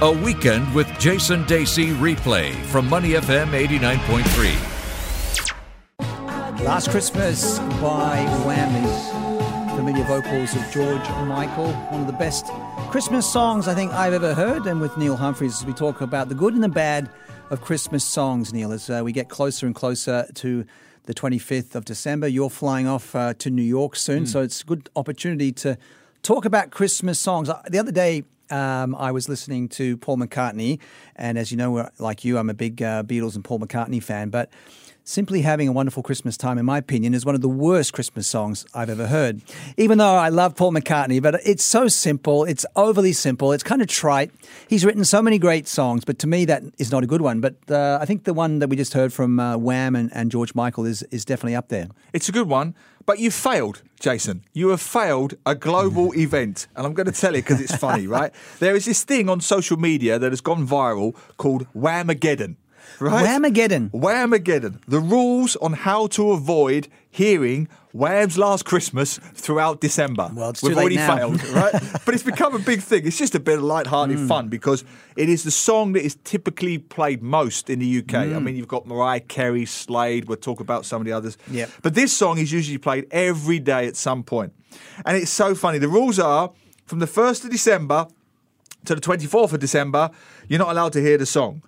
A Weekend with Jason Dasey replay from Money FM 89.3. Last Christmas by Wham familiar vocals of George Michael, one of the best Christmas songs I think I've ever heard. And with Neil Humphreys, as we talk about the good and the bad of Christmas songs, Neil, as uh, we get closer and closer to the 25th of December. You're flying off uh, to New York soon, mm. so it's a good opportunity to talk about Christmas songs. Uh, the other day, um, I was listening to Paul McCartney, and as you know, like you, I'm a big uh, Beatles and Paul McCartney fan, but Simply Having a Wonderful Christmas Time, in my opinion, is one of the worst Christmas songs I've ever heard. Even though I love Paul McCartney, but it's so simple, it's overly simple, it's kind of trite. He's written so many great songs, but to me, that is not a good one. But uh, I think the one that we just heard from uh, Wham and, and George Michael is, is definitely up there. It's a good one, but you failed, Jason. You have failed a global event. And I'm going to tell you because it's funny, right? There is this thing on social media that has gone viral called Whamageddon right? Whamageddon. Whamageddon. The rules on how to avoid hearing Wham's Last Christmas throughout December. Well, it's We've already now. failed, right? but it's become a big thing. It's just a bit of light-hearted mm. fun because it is the song that is typically played most in the UK. Mm. I mean, you've got Mariah Carey, Slade. We'll talk about some of the others. Yep. But this song is usually played every day at some point. point, and it's so funny. The rules are from the first of December to the 24th of December, you're not allowed to hear the song.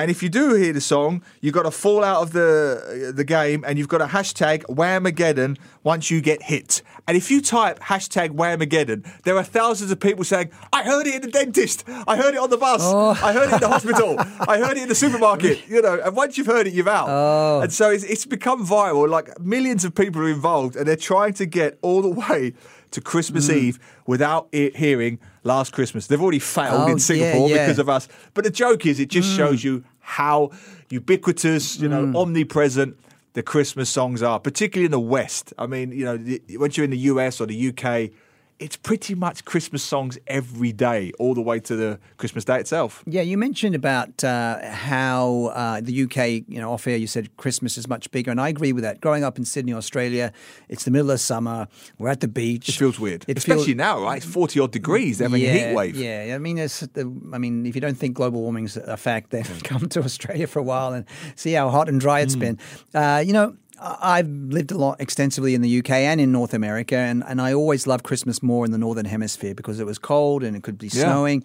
And if you do hear the song, you've got to fall out of the the game and you've got a hashtag Whamageddon once you get hit. And if you type hashtag Whamageddon, there are thousands of people saying, I heard it in the dentist, I heard it on the bus, oh. I heard it in the hospital, I heard it in the supermarket, you know, and once you've heard it, you're out. Oh. And so it's, it's become viral, like millions of people are involved and they're trying to get all the way to Christmas mm. Eve without it hearing Last Christmas. They've already failed oh, in Singapore yeah, yeah. because of us. But the joke is, it just mm. shows you how ubiquitous, you know, mm. omnipresent the Christmas songs are, particularly in the West. I mean, you know, once you're in the US or the UK, it's pretty much Christmas songs every day, all the way to the Christmas day itself. Yeah, you mentioned about uh, how uh, the UK, you know, off air, you said Christmas is much bigger, and I agree with that. Growing up in Sydney, Australia, it's the middle of summer. We're at the beach. It feels weird, it especially feels, now, right? It's forty odd degrees. Having yeah, a heat wave. Yeah, I mean, the, I mean, if you don't think global warming's a fact, then come to Australia for a while and see how hot and dry it's mm. been. Uh, you know, I've lived a lot extensively in the UK and in North America, and, and I always loved Christmas more in the Northern Hemisphere because it was cold and it could be yeah. snowing.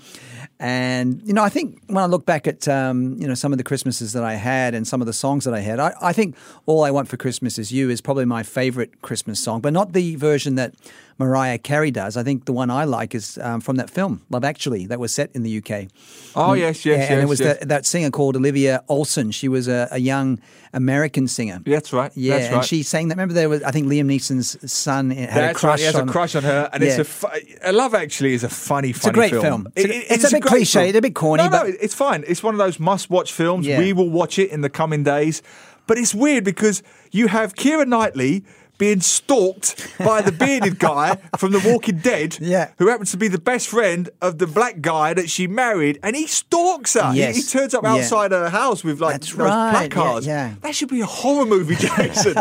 And, you know, I think when I look back at, um, you know, some of the Christmases that I had and some of the songs that I had, I, I think All I Want for Christmas Is You is probably my favorite Christmas song, but not the version that Mariah Carey does. I think the one I like is um, from that film, Love Actually, that was set in the UK. Oh, yes, yes, yeah, And it was yes. that singer called Olivia Olson. She was a, a, young American singer. That's right. Yeah, that's right. and she sang that. Remember, there was, I think Liam Neeson's son had that's a crush right. He has on, a crush on her. And yeah. it's a, Love Actually is a funny, funny film. It's a great film. film. It's, it, a, it's, it's, a bit cliche, film. it's a bit corny. No, but... no, it's fine. It's one of those must watch films. Yeah. We will watch it in the coming days. But it's weird because you have Keira Knightley being stalked by the bearded guy from The Walking Dead, yeah. who happens to be the best friend of the black guy that she married, and he stalks her. Yes. He, he turns up outside yeah. her house with like That's those right. placards. Yeah, yeah. That should be a horror movie, Jason.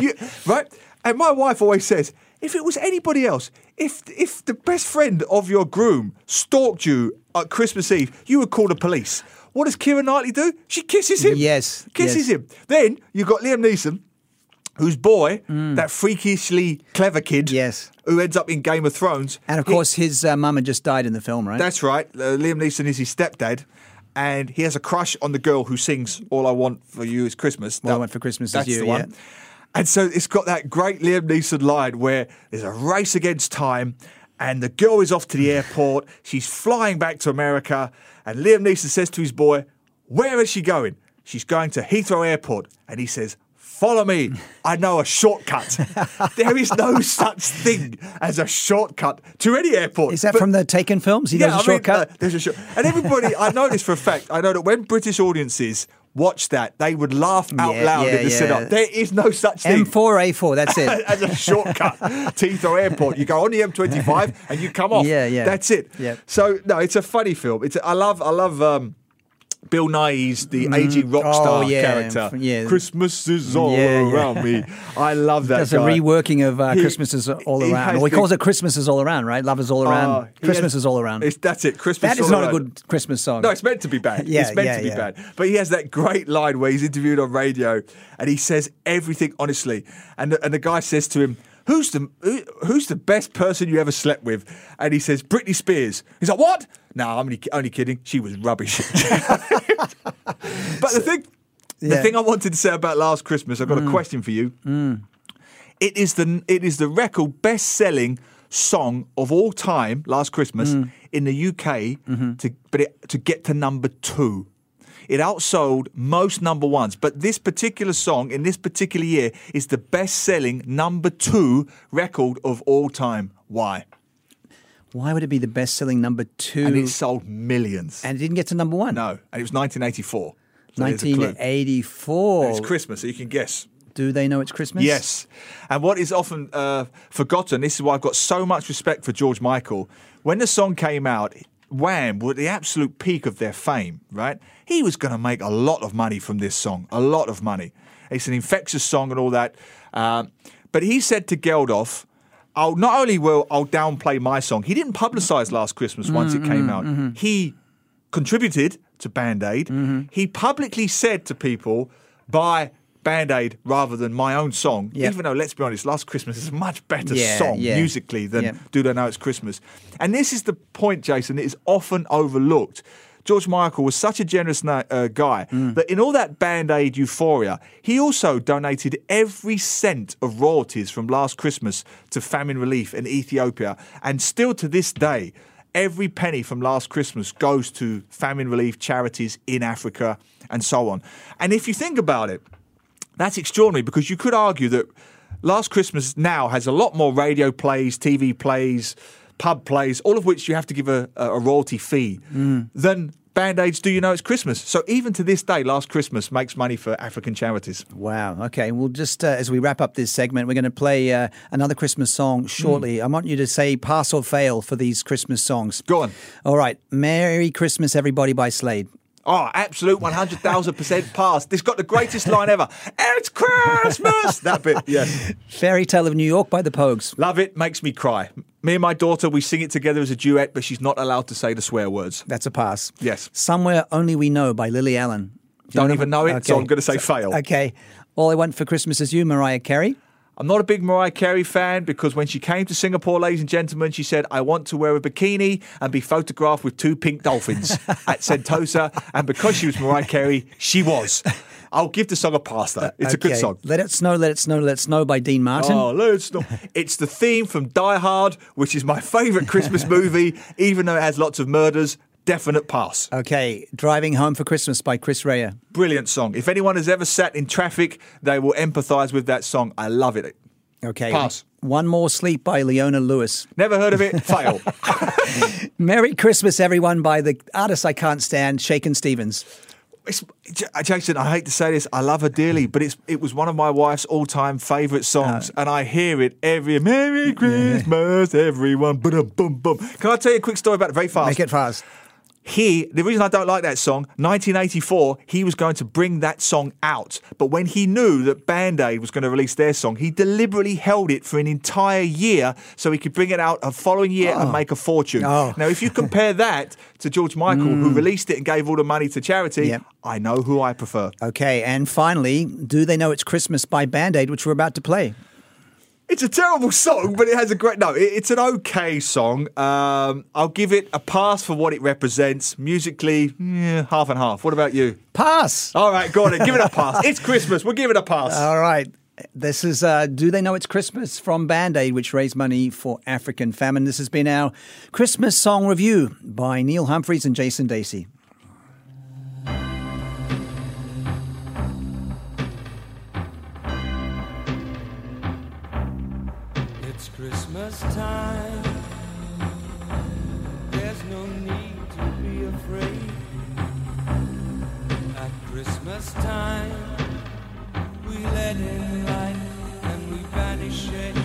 you, right? And my wife always says, if it was anybody else, if if the best friend of your groom stalked you at Christmas Eve, you would call the police. What does Keira Knightley do? She kisses him. Yes. Kisses yes. him. Then you've got Liam Neeson whose boy, mm. that freakishly clever kid, yes, who ends up in Game of Thrones, and of course he, his uh, mum had just died in the film, right? That's right. Uh, Liam Neeson is his stepdad. And he has a crush on the girl who sings "All I Want for You Is Christmas." All that, I Want for Christmas Is You. The yeah. one. And so it's got that great Liam Neeson line where there's a race against time, and the girl is off to the airport. She's flying back to America, and Liam Neeson says to his boy, "Where is she going?" She's going to Heathrow Airport, and he says, Follow me. I know a shortcut. there is no such thing as a shortcut to any airport. Is that but, from the Taken films? He yeah, knows a shortcut. Mean, uh, there's a short, and everybody. I know this for a fact. I know that when British audiences watch that, they would laugh out yeah, loud yeah, in the yeah. cinema. There is no such thing. M4A4, that's it. As a shortcut to Heathrow Airport. You go on the M25 and you come off. Yeah, yeah. That's it. Yeah. So, no, it's a funny film. It's I love, I love, um, Bill Nighy's the mm. aging rock Oh, star yeah, character. yeah. Christmas is mm, all Yeah, around me. I love that. That's a reworking of uh, He- Christmas is all around. Well, he calls it Christmas is all around, right? Love is all ah, around. Oh, he Christmas has- is all around. It's, that's it. Christmas. That is not a good Christmas song. No, it's meant to be bad. Yeah, it's meant to be bad. But he has that great line where he's interviewed on radio and he says everything honestly. And the, and the guy says to him, Who's the who, who's the best person you ever slept with? And he says Britney Spears. He's like, what? No, I'm only, only kidding. She was rubbish. but the thing, the Yeah. Mm. thing I wanted to say about last Christmas, I've got a question for you. It is the it is the record best selling song of all time last Christmas Mm. in the UK Mm-hmm. to but it, to get to number two. It outsold most number ones, but this particular song in this particular year is the best selling number two record of all time. Why? Why would it be the best selling number two? And it sold millions. and it didn't get to number one. no, and it was 1984. So there's a 1984. It's Christmas, so you can guess. Do they know it's Christmas? Yes. And what is often uh, forgotten, this is why I've got so much respect for George Michael. When the song came out, Wham were at the absolute peak of their fame, right? He was going to make a lot of money from this song, a lot of money. It's an infectious song and all that. Uh, but he said to Geldof, I'll not only will I'll downplay my song, he didn't publicize Last Christmas once it mm-hmm, came out. Mm-hmm. He contributed to Band Aid. Mm-hmm. He publicly said to people, buy Band Aid rather than my own song, Yep. even though, let's be honest, Last Christmas is a much better Yeah, song yeah. musically than Yep. Do They Know It's Christmas. And this is the point, Jason, It is often overlooked. George Michael was such a generous na- uh, guy Mm. that in all that Band Aid euphoria, he also donated every cent of royalties from last Christmas to famine relief in Ethiopia. And still to this day, every penny from last Christmas goes to famine relief charities in Africa and so on. And if you think about it, that's extraordinary because you could argue that Last Christmas now has a lot more radio plays, TV plays, pub plays, all of which you have to give a, a royalty fee Then Band Aids Do You Know It's Christmas. So even to this day, Last Christmas makes money for African charities. Wow. Okay. Well, just uh, as we wrap up this segment, we're going to play uh, another Christmas song shortly. I want you to say pass or fail for these Christmas songs. Go on. All right. Merry Christmas, Everybody by Slade. Oh, absolute 100,000% pass. This got the greatest line ever. It's Christmas! That bit, yes. Fairy Tale of New York by the Pogues. Love it, makes me cry. Me and my daughter, we sing it together as a duet, but she's not allowed to say the swear words. That's a pass. Yes. Somewhere Only We Know by Lily Allen. Do Don't even know it, so I'm going to say fail. Okay. All I Want for Christmas is You, Mariah Carey. I'm not a big Mariah Carey fan because when she came to Singapore, ladies and gentlemen, she said, I want to wear a bikini and be photographed with two pink dolphins at Sentosa. And because she was Mariah Carey, she was. I'll give the song a pass, though. It's a good song. Let It Snow, Let It Snow, Let It Snow by Dean Martin. Oh, let's not. It's the theme from Die Hard, which is my favourite Christmas movie, even though it has lots of murders. Definite pass. Okay. Driving Home for Christmas by Chris Rea. Brilliant song. If anyone has ever sat in traffic, they will empathise with that song. I love it. Okay. Pass. One More Sleep by Leona Lewis. Never heard of it? Fail. Merry Christmas, everyone, by the artist I can't stand, Shakin' Stevens. It's, Jason, I hate to say this, I love her dearly, but it's it was one of my wife's all-time favourite songs, Uh, and I hear it every Merry Christmas, everyone. Boom, boom, boom. Can I tell you a quick story about it very fast? Make it fast. He, the reason I don't like that song, 1984, he was going to bring that song out. But when he knew that Band Aid was going to release their song, he deliberately held it for an entire year so he could bring it out a following year and oh. make a fortune. Oh. Now, if you compare that to George Michael, who mm. released it and gave all the money to charity, Yep. I know who I prefer. Okay, and finally, Do They Know It's Christmas by Band Aid, which we're about to play. It's a terrible song, but it has a great. No, it- it's an okay song. Um, I'll give it a pass for what it represents. Musically, yeah, half and half. What about you? Pass. All right, go on then. Give it a pass. It's Christmas. We'll give it a pass. All right. This is uh, Do They Know It's Christmas from Band Aid, which raised money for African famine. This has been our Christmas song review by Neil Humphreys and Jason Dasey. Time. There's no need to be afraid. At Christmas time, we let in light and we banish shade.